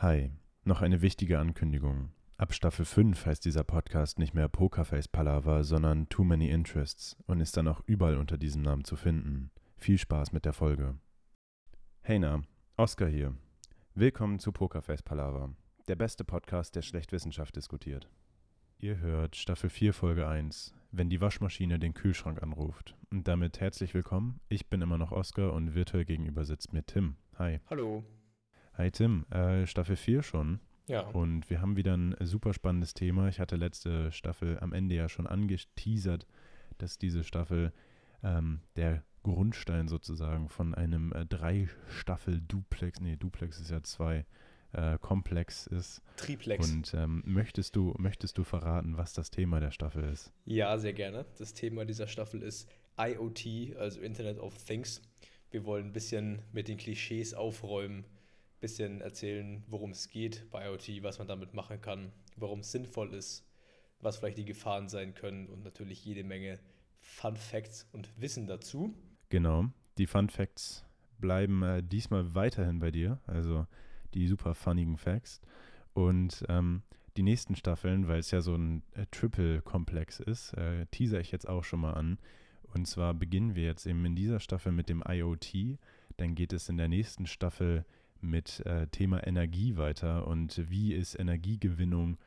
Hi, noch eine wichtige Ankündigung. Ab Staffel 5 heißt dieser Podcast nicht mehr Pokerface Palaver, sondern Too Many Interests und ist dann auch überall unter diesem Namen zu finden. Viel Spaß mit der Folge. Hey na, Oscar hier. Willkommen zu Pokerface Palaver, der beste Podcast, der schlecht Wissenschaft diskutiert. Ihr hört Staffel 4 Folge 1, wenn die Waschmaschine den Kühlschrank anruft. Und damit herzlich willkommen. Ich bin immer noch Oscar und virtuell gegenüber sitzt mir Tim. Hi. Hallo. Hi Tim, äh, Staffel 4 schon. Ja. Und wir haben wieder ein super spannendes Thema. Ich hatte letzte Staffel am Ende ja schon angeteasert, dass diese Staffel ähm, der Grundstein sozusagen von einem äh, Drei-Staffel-Duplex, nee, Duplex ist ja zwei, äh, Komplex ist. Triplex. Und ähm, möchtest, du, möchtest du verraten, was das Thema der Staffel ist? Ja, sehr gerne. Das Thema dieser Staffel ist IoT, also Internet of Things. Wir wollen ein bisschen mit den Klischees aufräumen, bisschen erzählen, worum es geht bei IoT, was man damit machen kann, warum es sinnvoll ist, was vielleicht die Gefahren sein können und natürlich jede Menge Fun Facts und Wissen dazu. Genau, die Fun Facts bleiben äh, diesmal weiterhin bei dir, also die super funnigen Facts. Und ähm, die nächsten Staffeln, weil es ja so ein äh, Triple-Komplex ist, äh, teaser ich jetzt auch schon mal an. Und zwar beginnen wir jetzt eben in dieser Staffel mit dem IoT. Dann geht es in der nächsten Staffel mit äh, Thema Energie weiter und wie ist Energiegewinnung,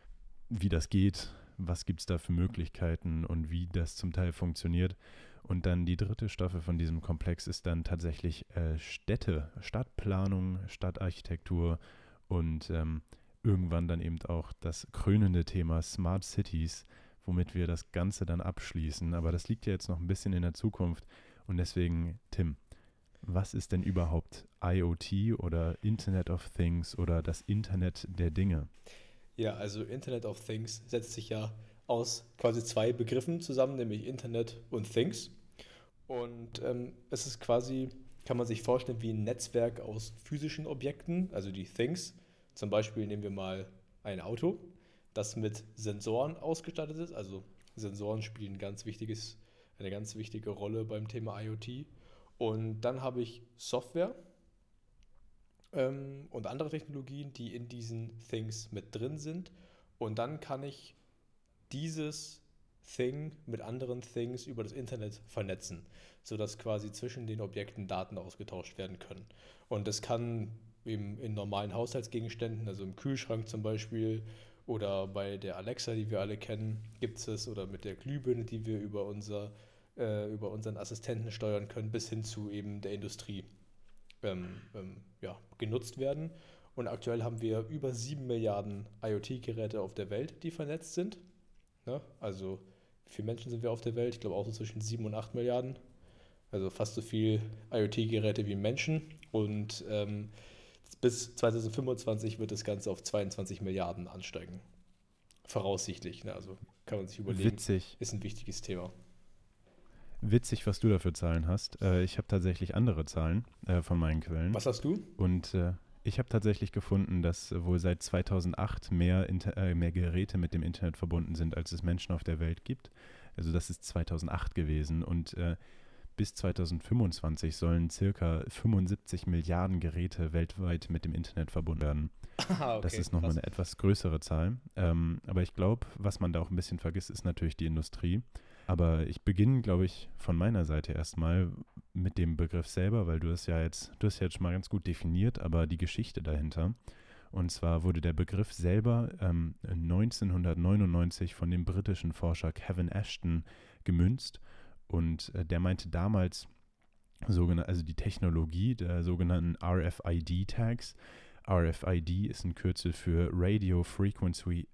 wie das geht, was gibt es da für Möglichkeiten und wie das zum Teil funktioniert. Und dann die dritte Staffel von diesem Komplex ist dann tatsächlich äh, Städte, Stadtplanung, Stadtarchitektur und ähm, irgendwann dann eben auch das krönende Thema Smart Cities, womit wir das Ganze dann abschließen. Aber das liegt ja jetzt noch ein bisschen in der Zukunft und deswegen, Tim, was ist denn überhaupt IoT oder Internet of Things oder das Internet der Dinge? Ja, also Internet of Things setzt sich ja aus quasi zwei Begriffen zusammen, nämlich Internet und Things. Und ähm, es ist quasi, kann man sich vorstellen, wie ein Netzwerk aus physischen Objekten, also die Things. Zum Beispiel nehmen wir mal ein Auto, das mit Sensoren ausgestattet ist. Also Sensoren spielen ganz wichtiges, eine ganz wichtige Rolle beim Thema IoT. Und dann habe ich Software ähm, und andere Technologien, die in diesen Things mit drin sind. Und dann kann ich dieses Thing mit anderen Things über das Internet vernetzen, sodass quasi zwischen den Objekten Daten ausgetauscht werden können. Und das kann eben in normalen Haushaltsgegenständen, also im Kühlschrank zum Beispiel oder bei der Alexa, die wir alle kennen, gibt es oder mit der Glühbirne, die wir über, unser, äh, über unseren Assistenten steuern können, bis hin zu eben der Industrie ähm, ähm, ja, genutzt werden. Und aktuell haben wir über 7 Milliarden IoT-Geräte auf der Welt, die vernetzt sind. Ne? Also wie viele Menschen sind wir auf der Welt? Ich glaube auch so zwischen 7 und 8 Milliarden. Also fast so viel IoT-Geräte wie Menschen. Und ähm, bis 2025 wird das Ganze auf 22 Milliarden ansteigen. Voraussichtlich. Ne? Also kann man sich überlegen. Witzig. Ist ein wichtiges Thema. Witzig, was du da für Zahlen hast. Äh, ich habe tatsächlich andere Zahlen äh, von meinen Quellen. Was hast du? Und äh, ich habe tatsächlich gefunden, dass wohl seit 2008 mehr, Inter äh, mehr Geräte mit dem Internet verbunden sind, als es Menschen auf der Welt gibt. Also das ist 2008 gewesen und äh, bis 2025 sollen circa 75 Milliarden Geräte weltweit mit dem Internet verbunden werden. Ah, okay, das ist nochmal eine etwas größere Zahl. Ähm, aber ich glaube, was man da auch ein bisschen vergisst, ist natürlich die Industrie. Aber ich beginne, glaube ich, von meiner Seite erstmal mit dem Begriff selber, weil du es ja jetzt, du hast ja jetzt schon mal ganz gut definiert, aber die Geschichte dahinter. Und zwar wurde der Begriff selber ähm, 1999 von dem britischen Forscher Kevin Ashton gemünzt. Und äh, der meinte damals, also die Technologie der sogenannten RFID-Tags. RFID ist ein Kürzel für Radio Frequency,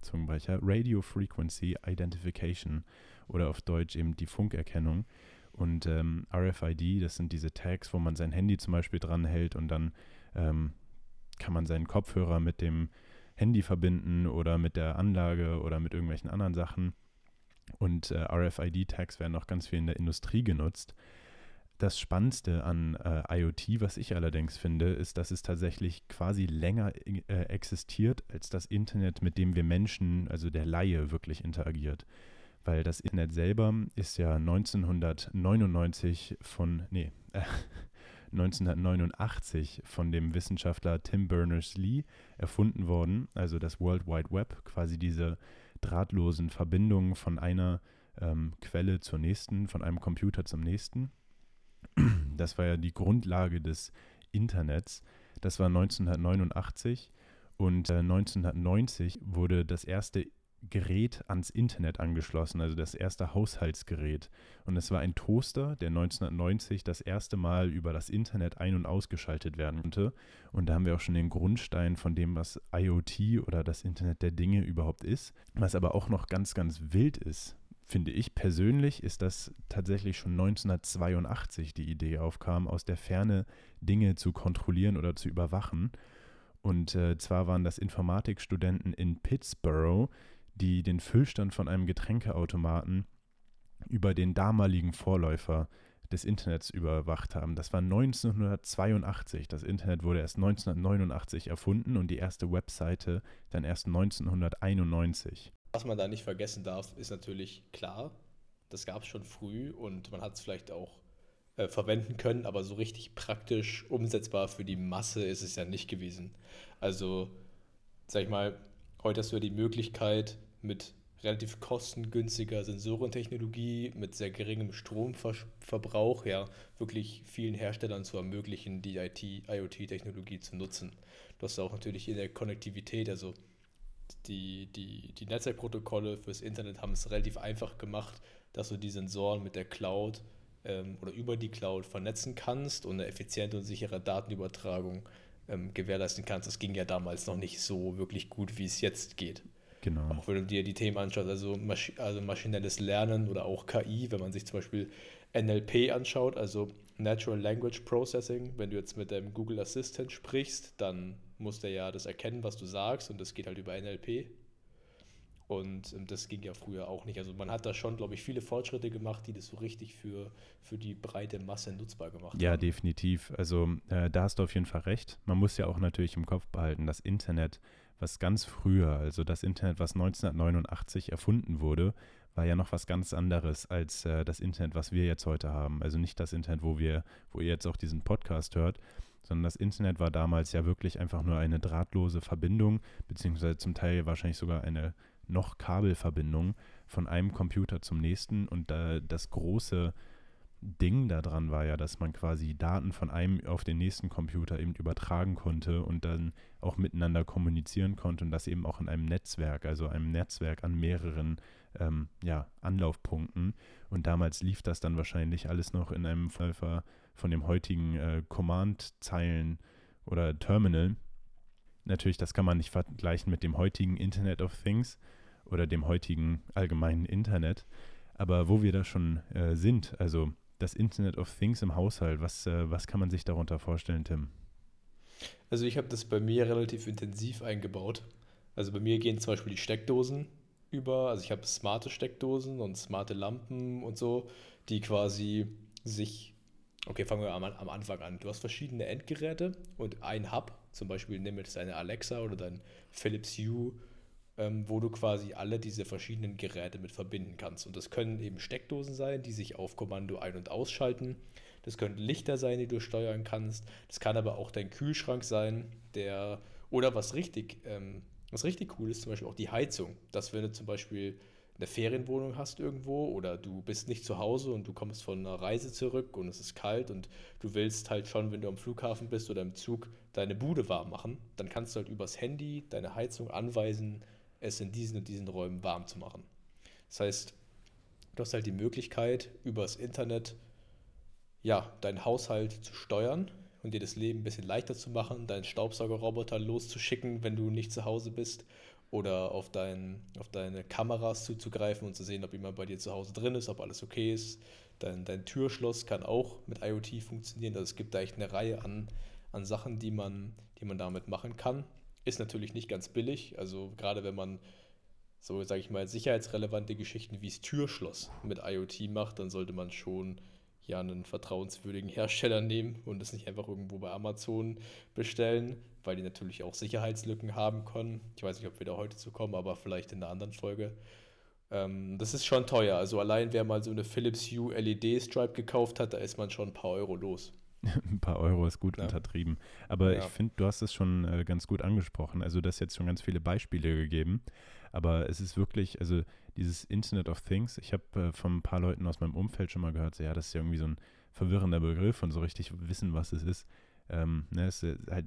Zungenbrecher, Radio Frequency Identification oder auf Deutsch eben die Funkerkennung. Und ähm, RFID, das sind diese Tags, wo man sein Handy zum Beispiel dran hält und dann ähm, kann man seinen Kopfhörer mit dem Handy verbinden oder mit der Anlage oder mit irgendwelchen anderen Sachen. Und äh, RFID-Tags werden auch ganz viel in der Industrie genutzt. Das Spannendste an äh, IoT, was ich allerdings finde, ist, dass es tatsächlich quasi länger äh, existiert als das Internet, mit dem wir Menschen, also der Laie, wirklich interagiert. Weil das Internet selber ist ja 1999 von, nee, äh, 1989 von dem Wissenschaftler Tim Berners-Lee erfunden worden. Also das World Wide Web, quasi diese drahtlosen Verbindungen von einer ähm, Quelle zur nächsten, von einem Computer zum nächsten. Das war ja die Grundlage des Internets. Das war 1989 und äh, 1990 wurde das erste Gerät ans Internet angeschlossen, also das erste Haushaltsgerät. Und es war ein Toaster, der 1990 das erste Mal über das Internet ein- und ausgeschaltet werden konnte. Und da haben wir auch schon den Grundstein von dem, was IoT oder das Internet der Dinge überhaupt ist. Was aber auch noch ganz, ganz wild ist, finde ich persönlich, ist, dass tatsächlich schon 1982 die Idee aufkam, aus der Ferne Dinge zu kontrollieren oder zu überwachen. Und äh, zwar waren das Informatikstudenten in Pittsburgh, die den Füllstand von einem Getränkeautomaten über den damaligen Vorläufer des Internets überwacht haben. Das war 1982. Das Internet wurde erst 1989 erfunden und die erste Webseite dann erst 1991. Was man da nicht vergessen darf, ist natürlich klar, das gab es schon früh und man hat es vielleicht auch äh, verwenden können, aber so richtig praktisch umsetzbar für die Masse ist es ja nicht gewesen. Also, sag ich mal, heute hast du ja die Möglichkeit, mit relativ kostengünstiger Sensorentechnologie, mit sehr geringem Stromverbrauch, ja, wirklich vielen Herstellern zu ermöglichen, die IoT-Technologie zu nutzen. Du hast auch natürlich in der Konnektivität, also die, die, die Netzwerkprotokolle fürs Internet haben es relativ einfach gemacht, dass du die Sensoren mit der Cloud ähm, oder über die Cloud vernetzen kannst und eine effiziente und sichere Datenübertragung ähm, gewährleisten kannst. Das ging ja damals noch nicht so wirklich gut, wie es jetzt geht. Genau. Auch wenn du dir die Themen anschaust, also, Masch also maschinelles Lernen oder auch KI, wenn man sich zum Beispiel NLP anschaut, also Natural Language Processing, wenn du jetzt mit deinem Google Assistant sprichst, dann muss der ja das erkennen, was du sagst und das geht halt über NLP. Und ähm, das ging ja früher auch nicht. Also man hat da schon, glaube ich, viele Fortschritte gemacht, die das so richtig für, für die breite Masse nutzbar gemacht ja, haben. Ja, definitiv. Also äh, da hast du auf jeden Fall recht. Man muss ja auch natürlich im Kopf behalten, das Internet, was ganz früher, also das Internet, was 1989 erfunden wurde, war ja noch was ganz anderes als äh, das Internet, was wir jetzt heute haben. Also nicht das Internet, wo wir, wo ihr jetzt auch diesen Podcast hört, sondern das Internet war damals ja wirklich einfach nur eine drahtlose Verbindung, beziehungsweise zum Teil wahrscheinlich sogar eine noch Kabelverbindung von einem Computer zum nächsten. Und da, das große Ding daran war ja, dass man quasi Daten von einem auf den nächsten Computer eben übertragen konnte und dann auch miteinander kommunizieren konnte und das eben auch in einem Netzwerk, also einem Netzwerk an mehreren ähm, ja, Anlaufpunkten. Und damals lief das dann wahrscheinlich alles noch in einem Verläufer von dem heutigen äh, Command-Zeilen oder Terminal. Natürlich, das kann man nicht vergleichen mit dem heutigen Internet of Things oder dem heutigen allgemeinen Internet. Aber wo wir da schon äh, sind, also das Internet of Things im Haushalt, was, äh, was kann man sich darunter vorstellen, Tim? Also ich habe das bei mir relativ intensiv eingebaut. Also bei mir gehen zum Beispiel die Steckdosen über. Also ich habe smarte Steckdosen und smarte Lampen und so, die quasi sich. Okay, fangen wir am, am Anfang an. Du hast verschiedene Endgeräte und ein Hub, zum Beispiel nimm jetzt deine Alexa oder dein Philips Hue ähm, wo du quasi alle diese verschiedenen Geräte mit verbinden kannst. Und das können eben Steckdosen sein, die sich auf Kommando ein- und ausschalten. Das können Lichter sein, die du steuern kannst. Das kann aber auch dein Kühlschrank sein, der oder was richtig, ähm, was richtig cool ist, zum Beispiel auch die Heizung. Dass wenn du zum Beispiel eine Ferienwohnung hast irgendwo oder du bist nicht zu Hause und du kommst von einer Reise zurück und es ist kalt und du willst halt schon, wenn du am Flughafen bist oder im Zug, deine Bude warm machen, dann kannst du halt übers Handy deine Heizung anweisen, es in diesen und diesen Räumen warm zu machen. Das heißt, du hast halt die Möglichkeit, übers Internet ja, deinen Haushalt zu steuern und dir das Leben ein bisschen leichter zu machen, deinen Staubsaugerroboter loszuschicken, wenn du nicht zu Hause bist oder auf, dein, auf deine Kameras zuzugreifen und zu sehen, ob jemand bei dir zu Hause drin ist, ob alles okay ist. Dein, dein Türschloss kann auch mit IoT funktionieren. Also es gibt da echt eine Reihe an, an Sachen, die man, die man damit machen kann. Ist natürlich nicht ganz billig. Also gerade wenn man so, sage ich mal, sicherheitsrelevante Geschichten wie das Türschloss mit IoT macht, dann sollte man schon ja einen vertrauenswürdigen Hersteller nehmen und das nicht einfach irgendwo bei Amazon bestellen, weil die natürlich auch Sicherheitslücken haben können. Ich weiß nicht, ob wir da heute zu kommen, aber vielleicht in einer anderen Folge. Ähm, das ist schon teuer. Also allein wer mal so eine Philips Hue LED Stripe gekauft hat, da ist man schon ein paar Euro los. ein paar Euro ist gut Ja. untertrieben. Aber Ja. ich finde, du hast es schon äh, ganz gut angesprochen. Also, du hast jetzt schon ganz viele Beispiele gegeben. Aber es ist wirklich, also dieses Internet of Things, ich habe äh, von ein paar Leuten aus meinem Umfeld schon mal gehört, so, ja, das ist ja irgendwie so ein verwirrender Begriff und so richtig wissen, was es ist. Ähm, ne, es ist halt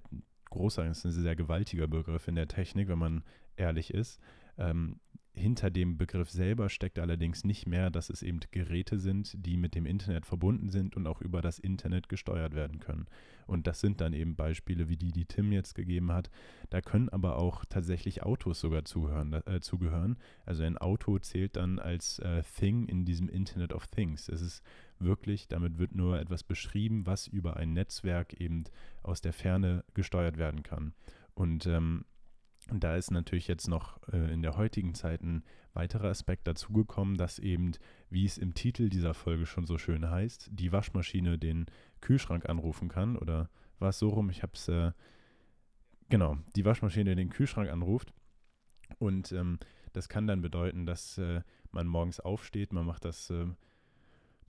großartig, es ist ein sehr gewaltiger Begriff in der Technik, wenn man ehrlich ist. Ähm, hinter dem Begriff selber steckt allerdings nicht mehr, dass es eben Geräte sind, die mit dem Internet verbunden sind und auch über das Internet gesteuert werden können. Und das sind dann eben Beispiele wie die, die Tim jetzt gegeben hat. Da können aber auch tatsächlich Autos sogar zuhören, äh, zugehören. Also ein Auto zählt dann als äh, Thing in diesem Internet of Things. Es ist wirklich, damit wird nur etwas beschrieben, was über ein Netzwerk eben aus der Ferne gesteuert werden kann. Und ähm, da ist natürlich jetzt noch äh, in der heutigen Zeit ein weiterer Aspekt dazugekommen, dass eben, wie es im Titel dieser Folge schon so schön heißt, die Waschmaschine den Kühlschrank anrufen kann. Oder war es so rum? Ich habe es, äh, genau, die Waschmaschine den Kühlschrank anruft. Und ähm, das kann dann bedeuten, dass äh, man morgens aufsteht, man macht das, äh,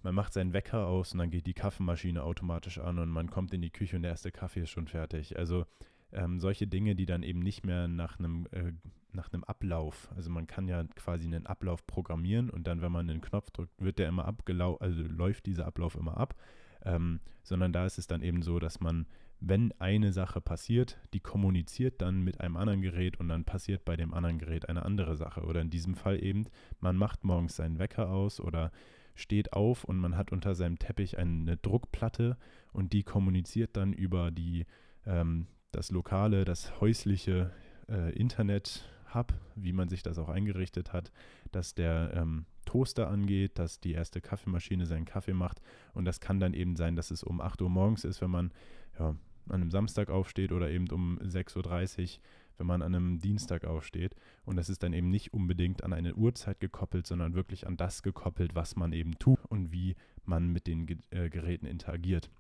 man macht seinen Wecker aus und dann geht die Kaffeemaschine automatisch an und man kommt in die Küche und der erste Kaffee ist schon fertig. Also ähm, solche Dinge, die dann eben nicht mehr nach einem, äh, nach einem Ablauf, also man kann ja quasi einen Ablauf programmieren und dann, wenn man einen Knopf drückt, wird der immer abgelaufen, also läuft dieser Ablauf immer ab, ähm, sondern da ist es dann eben so, dass man, wenn eine Sache passiert, die kommuniziert dann mit einem anderen Gerät und dann passiert bei dem anderen Gerät eine andere Sache. Oder in diesem Fall eben, man macht morgens seinen Wecker aus oder steht auf und man hat unter seinem Teppich eine Druckplatte und die kommuniziert dann über die ähm, das lokale, das häusliche äh, Internet-Hub, wie man sich das auch eingerichtet hat, dass der ähm, Toaster angeht, dass die erste Kaffeemaschine seinen Kaffee macht. Und das kann dann eben sein, dass es um 8 Uhr morgens ist, wenn man ja, an einem Samstag aufsteht oder eben um 6.30 Uhr, wenn man an einem Dienstag aufsteht. Und das ist dann eben nicht unbedingt an eine Uhrzeit gekoppelt, sondern wirklich an das gekoppelt, was man eben tut und wie man mit den äh, Geräten interagiert.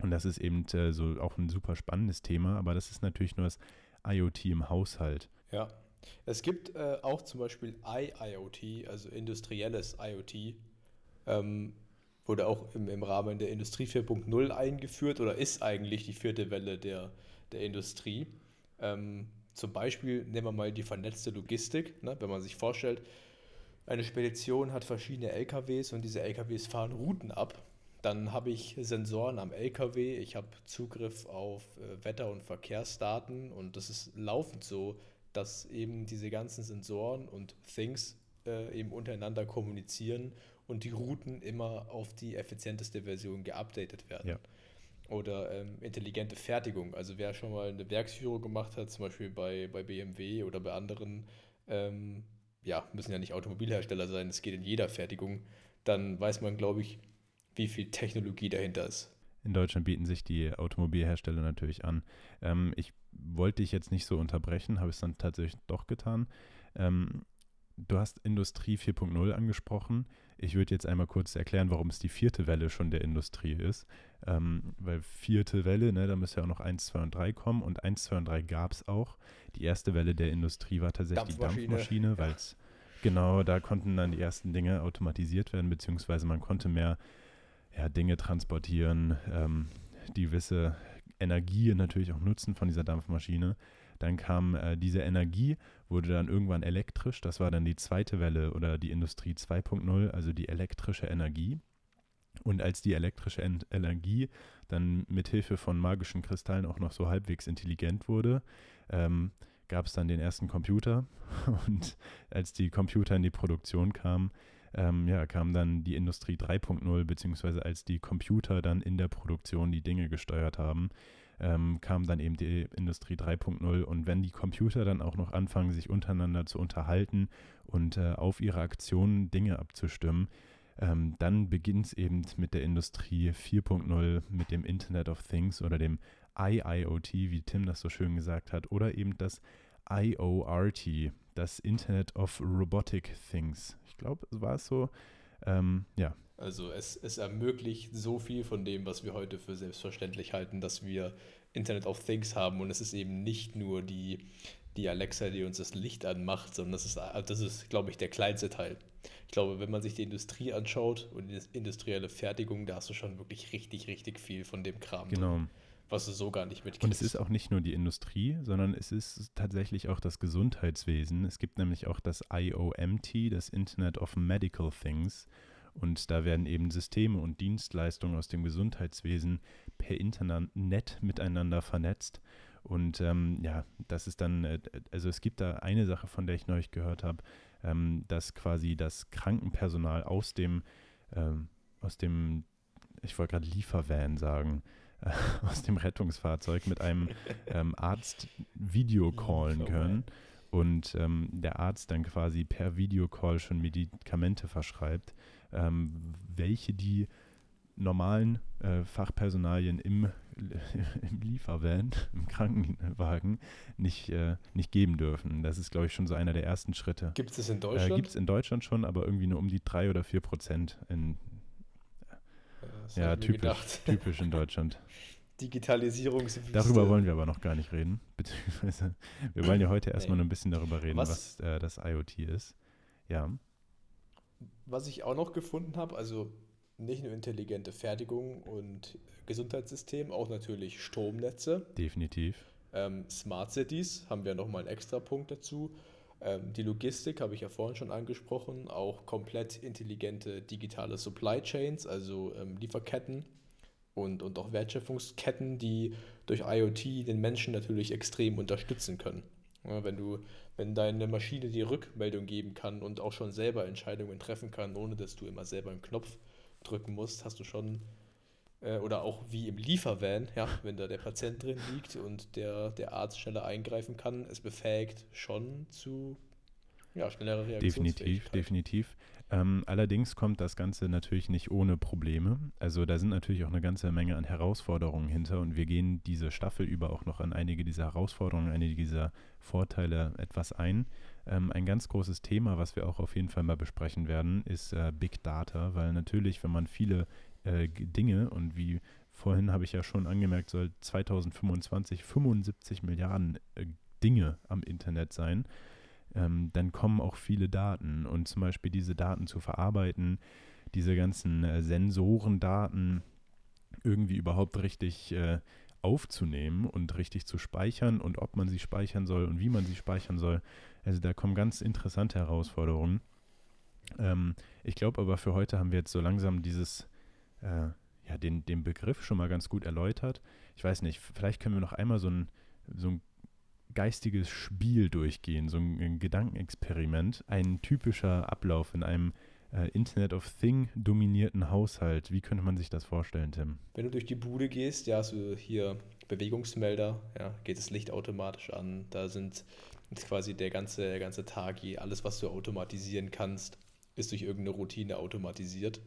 Und das ist eben äh, so auch ein super spannendes Thema, aber das ist natürlich nur das IoT im Haushalt. Ja. Es gibt äh, auch zum Beispiel IIoT, also industrielles IoT, ähm, wurde auch im, im Rahmen der Industrie 4.0 eingeführt oder ist eigentlich die vierte Welle der, der Industrie. Ähm, zum Beispiel nehmen wir mal die vernetzte Logistik, ne? wenn man sich vorstellt, eine Spedition hat verschiedene LKWs und diese LKWs fahren Routen ab. Dann habe ich Sensoren am LKW, ich habe Zugriff auf äh, Wetter- und Verkehrsdaten und das ist laufend so, dass eben diese ganzen Sensoren und Things äh, eben untereinander kommunizieren und die Routen immer auf die effizienteste Version geupdatet werden. Ja. Oder ähm, intelligente Fertigung. Also wer schon mal eine Werksführung gemacht hat, zum Beispiel bei, bei BMW oder bei anderen, ähm, ja, müssen ja nicht Automobilhersteller sein, es geht in jeder Fertigung, dann weiß man, glaube ich, wie viel Technologie dahinter ist. In Deutschland bieten sich die Automobilhersteller natürlich an. Ähm, ich wollte dich jetzt nicht so unterbrechen, habe es dann tatsächlich doch getan. Ähm, du hast Industrie 4.0 angesprochen. Ich würde jetzt einmal kurz erklären, warum es die vierte Welle schon der Industrie ist. Ähm, weil vierte Welle, ne, da müsste ja auch noch 1, 2 und 3 kommen und 1, 2 und 3 gab es auch. Die erste Welle der Industrie war tatsächlich Dampfmaschine. die Dampfmaschine, weil es genau, da konnten dann die ersten Dinge automatisiert werden, beziehungsweise man konnte mehr ja, Dinge transportieren, ähm, die gewisse Energie natürlich auch nutzen von dieser Dampfmaschine. Dann kam äh, diese Energie, wurde dann irgendwann elektrisch. Das war dann die zweite Welle oder die Industrie 2.0, also die elektrische Energie. Und als die elektrische en Energie dann mit Hilfe von magischen Kristallen auch noch so halbwegs intelligent wurde, ähm, gab es dann den ersten Computer. Und als die Computer in die Produktion kamen, ähm, ja, kam dann die Industrie 3.0, beziehungsweise als die Computer dann in der Produktion die Dinge gesteuert haben, ähm, kam dann eben die Industrie 3.0. Und wenn die Computer dann auch noch anfangen, sich untereinander zu unterhalten und äh, auf ihre Aktionen Dinge abzustimmen, ähm, dann beginnt es eben mit der Industrie 4.0, mit dem Internet of Things oder dem IIoT, wie Tim das so schön gesagt hat, oder eben das IORT, das Internet of Robotic Things. Ich glaube, es war es so. Ähm, ja. Also es, es ermöglicht so viel von dem, was wir heute für selbstverständlich halten, dass wir Internet of Things haben und es ist eben nicht nur die, die Alexa, die uns das Licht anmacht, sondern das ist, das ist, glaube ich, der kleinste Teil. Ich glaube, wenn man sich die Industrie anschaut und die industrielle Fertigung, da hast du schon wirklich richtig, richtig viel von dem Kram. Genau. Drin, was du so gar nicht mitkriegst. Und es ist auch nicht nur die Industrie, sondern es ist tatsächlich auch das Gesundheitswesen. Es gibt nämlich auch das IOMT, das Internet of Medical Things. Und da werden eben Systeme und Dienstleistungen aus dem Gesundheitswesen per Internet miteinander vernetzt. Und ähm, ja, das ist dann, äh, also es gibt da eine Sache, von der ich neulich gehört habe, ähm, dass quasi das Krankenpersonal aus dem, ähm, aus dem, ich wollte gerade Liefervan sagen, äh, aus dem Rettungsfahrzeug mit einem ähm, Arzt Video callen können. Und ähm, der Arzt dann quasi per Videocall schon Medikamente verschreibt, ähm, welche die normalen äh, Fachpersonalien im, im Liefervan, im Krankenwagen nicht, äh, nicht geben dürfen. Das ist, glaube ich, schon so einer der ersten Schritte. Gibt es das in Deutschland? Äh, Gibt es in Deutschland schon, aber irgendwie nur um die drei oder vier Prozent in ja, typisch, typisch in Deutschland. Digitalisierung. Darüber wollen wir aber noch gar nicht reden. Beziehungsweise, wir wollen ja heute erstmal nee. nur ein bisschen darüber reden, was, was äh, das IoT ist. Ja. Was ich auch noch gefunden habe, also nicht nur intelligente Fertigung und Gesundheitssystem, auch natürlich Stromnetze. Definitiv. Ähm, Smart Cities haben wir nochmal einen extra Punkt dazu. Ähm, die Logistik habe ich ja vorhin schon angesprochen, auch komplett intelligente digitale Supply Chains, also ähm, Lieferketten und, und auch Wertschöpfungsketten, die durch IoT den Menschen natürlich extrem unterstützen können. Ja, wenn du, wenn deine Maschine die Rückmeldung geben kann und auch schon selber Entscheidungen treffen kann, ohne dass du immer selber einen Knopf drücken musst, hast du schon äh, oder auch wie im Liefervan, ja, wenn da der Patient drin liegt und der, der Arzt schneller eingreifen kann, es befähigt schon zu ja, schnellerer Definitiv, definitiv. Ähm, allerdings kommt das Ganze natürlich nicht ohne Probleme. Also da sind natürlich auch eine ganze Menge an Herausforderungen hinter und wir gehen diese Staffel über auch noch an einige dieser Herausforderungen, einige dieser Vorteile etwas ein. Ähm, ein ganz großes Thema, was wir auch auf jeden Fall mal besprechen werden, ist äh, Big Data, weil natürlich, wenn man viele äh, Dinge und wie vorhin habe ich ja schon angemerkt, soll 2025 75 Milliarden äh, Dinge am Internet sein ähm, dann kommen auch viele Daten. Und zum Beispiel diese Daten zu verarbeiten, diese ganzen äh, Sensorendaten irgendwie überhaupt richtig äh, aufzunehmen und richtig zu speichern und ob man sie speichern soll und wie man sie speichern soll. Also da kommen ganz interessante Herausforderungen. Ähm, ich glaube aber für heute haben wir jetzt so langsam dieses, äh, ja, den, den Begriff schon mal ganz gut erläutert. Ich weiß nicht, vielleicht können wir noch einmal so ein, so ein geistiges Spiel durchgehen, so ein, Gedankenexperiment, ein typischer Ablauf in einem äh, Internet of Thing dominierten Haushalt. Wie könnte man sich das vorstellen, Tim? Wenn du durch die Bude gehst, ja, hast du hier Bewegungsmelder, ja, geht das Licht automatisch an. Da sind quasi der ganze, der ganze Tag, alles, was du automatisieren kannst, ist durch irgendeine Routine automatisiert.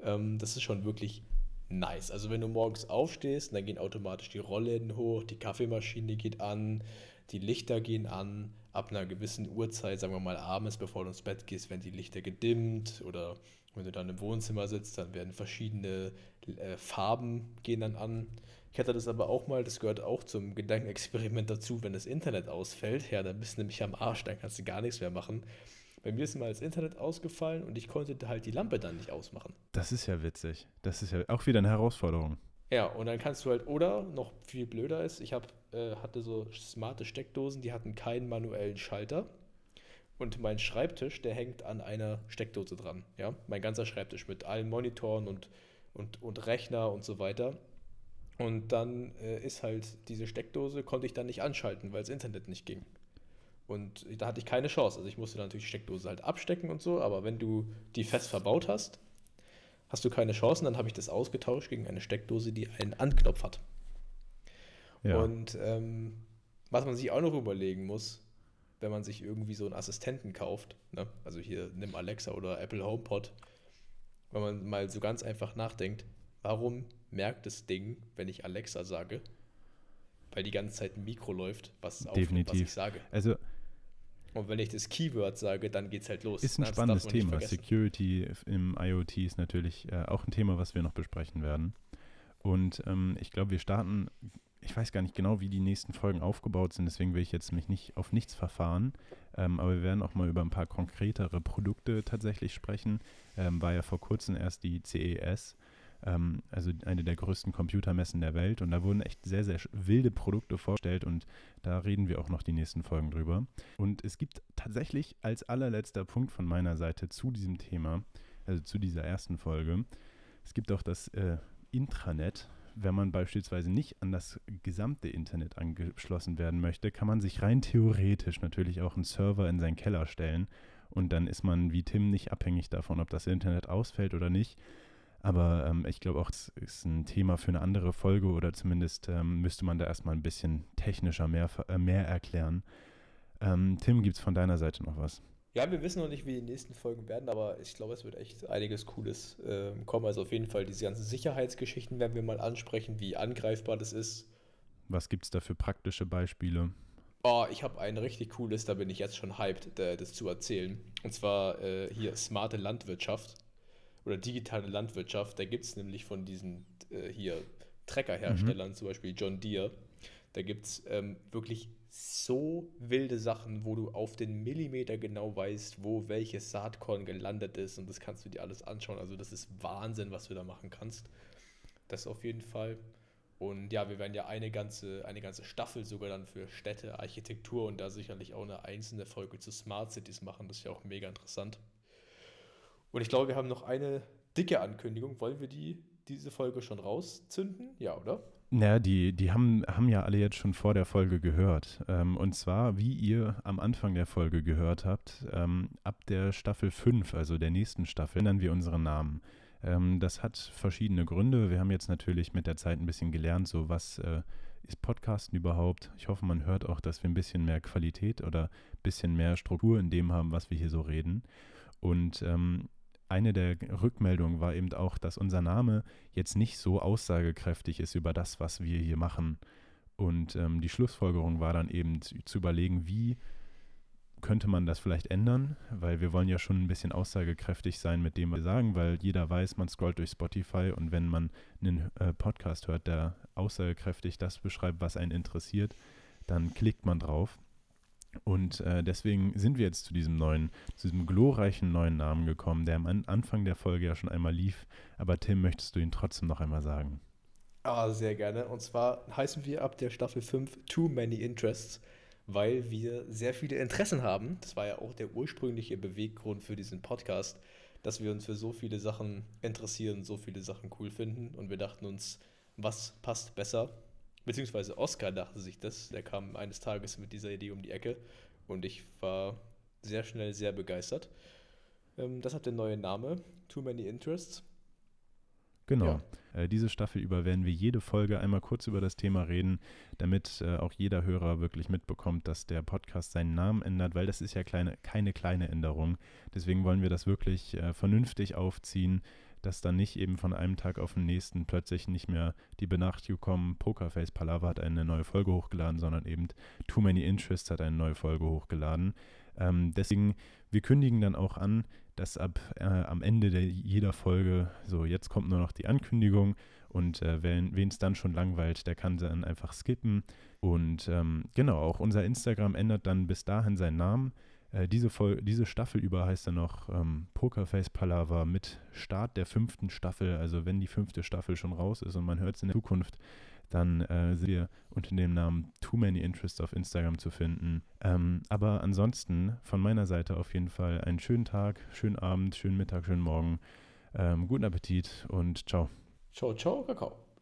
Ähm, das ist schon wirklich nice. Also wenn du morgens aufstehst, dann gehen automatisch die Rollläden hoch, die Kaffeemaschine geht an, die Lichter gehen an. Ab einer gewissen Uhrzeit, sagen wir mal abends, bevor du ins Bett gehst, werden die Lichter gedimmt oder wenn du dann im Wohnzimmer sitzt, dann werden verschiedene äh, Farben gehen dann an. Ich hatte das aber auch mal, das gehört auch zum Gedankenexperiment dazu, wenn das Internet ausfällt, ja, dann bist du nämlich am Arsch, dann kannst du gar nichts mehr machen. Bei mir ist mal das Internet ausgefallen und ich konnte halt die Lampe dann nicht ausmachen. Das ist ja witzig. Das ist ja auch wieder eine Herausforderung. Ja, und dann kannst du halt, oder noch viel blöder ist, ich hab, äh, hatte so smarte Steckdosen, die hatten keinen manuellen Schalter. Und mein Schreibtisch, der hängt an einer Steckdose dran. Ja, mein ganzer Schreibtisch mit allen Monitoren und, und, und Rechner und so weiter. Und dann äh, ist halt diese Steckdose, konnte ich dann nicht anschalten, weil das Internet nicht ging. Und da hatte ich keine Chance. Also ich musste natürlich die Steckdose halt abstecken und so, aber wenn du die fest verbaut hast, hast du keine Chancen. Dann habe ich das ausgetauscht gegen eine Steckdose, die einen Anknopf hat. Ja. Und ähm, was man sich auch noch überlegen muss, wenn man sich irgendwie so einen Assistenten kauft, ne? also hier nimm Alexa oder Apple HomePod, wenn man mal so ganz einfach nachdenkt, warum merkt das Ding, wenn ich Alexa sage, weil die ganze Zeit ein Mikro läuft, was Definitiv. was ich sage. Also und wenn ich das Keyword sage, dann geht es halt los. Ist ein das spannendes Thema. Security im IoT ist natürlich äh, auch ein Thema, was wir noch besprechen werden. Und ähm, ich glaube, wir starten ich weiß gar nicht genau, wie die nächsten Folgen aufgebaut sind, deswegen will ich jetzt mich nicht auf nichts verfahren. Ähm, aber wir werden auch mal über ein paar konkretere Produkte tatsächlich sprechen. Ähm, war ja vor kurzem erst die CES, ähm, also eine der größten Computermessen der Welt. Und da wurden echt sehr, sehr wilde Produkte vorgestellt und da reden wir auch noch die nächsten Folgen drüber. Und es gibt tatsächlich als allerletzter Punkt von meiner Seite zu diesem Thema, also zu dieser ersten Folge, es gibt auch das äh, Intranet wenn man beispielsweise nicht an das gesamte Internet angeschlossen werden möchte, kann man sich rein theoretisch natürlich auch einen Server in seinen Keller stellen und dann ist man wie Tim nicht abhängig davon, ob das Internet ausfällt oder nicht. Aber ähm, ich glaube auch, das ist ein Thema für eine andere Folge oder zumindest ähm, müsste man da erstmal ein bisschen technischer mehr, äh, mehr erklären. Ähm, Tim, gibt es von deiner Seite noch was? Ja, wir wissen noch nicht, wie die nächsten Folgen werden, aber ich glaube, es wird echt einiges Cooles äh, kommen. Also auf jeden Fall diese ganzen Sicherheitsgeschichten werden wir mal ansprechen, wie angreifbar das ist. Was gibt es da für praktische Beispiele? Oh, ich habe ein richtig cooles, da bin ich jetzt schon hyped, das zu erzählen. Und zwar äh, hier smarte Landwirtschaft oder digitale Landwirtschaft. Da gibt es nämlich von diesen äh, hier Treckerherstellern, mhm. zum Beispiel John Deere, da gibt es ähm, wirklich so wilde Sachen, wo du auf den Millimeter genau weißt, wo welches Saatkorn gelandet ist und das kannst du dir alles anschauen. Also das ist Wahnsinn, was du da machen kannst. Das auf jeden Fall. Und ja, wir werden ja eine ganze, eine ganze Staffel sogar dann für Städte, Architektur und da sicherlich auch eine einzelne Folge zu Smart Cities machen. Das ist ja auch mega interessant. Und ich glaube, wir haben noch eine dicke Ankündigung. Wollen wir die diese Folge schon rauszünden? Ja, oder? Naja, die, die haben, haben ja alle jetzt schon vor der Folge gehört. Ähm, und zwar, wie ihr am Anfang der Folge gehört habt, ähm, ab der Staffel 5, also der nächsten Staffel, ändern wir unseren Namen. Ähm, das hat verschiedene Gründe. Wir haben jetzt natürlich mit der Zeit ein bisschen gelernt, so was äh, ist Podcasten überhaupt. Ich hoffe, man hört auch, dass wir ein bisschen mehr Qualität oder ein bisschen mehr Struktur in dem haben, was wir hier so reden. Und ähm, eine der Rückmeldungen war eben auch, dass unser Name jetzt nicht so aussagekräftig ist über das, was wir hier machen. Und ähm, die Schlussfolgerung war dann eben zu, überlegen, wie könnte man das vielleicht ändern, weil wir wollen ja schon ein bisschen aussagekräftig sein mit dem, was wir sagen, weil jeder weiß, man scrollt durch Spotify und wenn man einen äh, Podcast hört, der aussagekräftig das beschreibt, was einen interessiert, dann klickt man drauf. Und äh, deswegen sind wir jetzt zu diesem neuen, zu diesem glorreichen neuen Namen gekommen, der am Anfang der Folge ja schon einmal lief. Aber Tim, möchtest du ihn trotzdem noch einmal sagen? Ah, sehr gerne. Und zwar heißen wir ab der Staffel 5 Too Many Interests, weil wir sehr viele Interessen haben. Das war ja auch der ursprüngliche Beweggrund für diesen Podcast, dass wir uns für so viele Sachen interessieren, so viele Sachen cool finden. Und wir dachten uns, was passt besser Beziehungsweise Oscar dachte sich das. Der kam eines Tages mit dieser Idee um die Ecke und ich war sehr schnell sehr begeistert. Ähm, das hat der neue Name, Too Many Interests. Genau. Ja. Äh, diese Staffel über werden wir jede Folge einmal kurz über das Thema reden, damit äh, auch jeder Hörer wirklich mitbekommt, dass der Podcast seinen Namen ändert, weil das ist ja kleine, keine kleine Änderung. Deswegen wollen wir das wirklich äh, vernünftig aufziehen dass dann nicht eben von einem Tag auf den nächsten plötzlich nicht mehr die Benachrichtigung kommen, Pokerface Palaver hat eine neue Folge hochgeladen, sondern eben Too Many Interests hat eine neue Folge hochgeladen. Ähm, deswegen, wir kündigen dann auch an, dass ab äh, am Ende der, jeder Folge, so jetzt kommt nur noch die Ankündigung und äh, wen es dann schon langweilt, der kann dann einfach skippen. Und ähm, genau, auch unser Instagram ändert dann bis dahin seinen Namen. Äh, diese, Vol diese Staffel über heißt dann noch ähm, Pokerface Palaver mit Start der fünften Staffel. Also wenn die fünfte Staffel schon raus ist und man hört es in der Zukunft, dann äh, sind wir unter dem Namen Too Many Interests auf Instagram zu finden. Ähm, aber ansonsten von meiner Seite auf jeden Fall einen schönen Tag, schönen Abend, schönen Mittag, schönen Morgen, ähm, guten Appetit und ciao. Ciao, ciao, Kakao.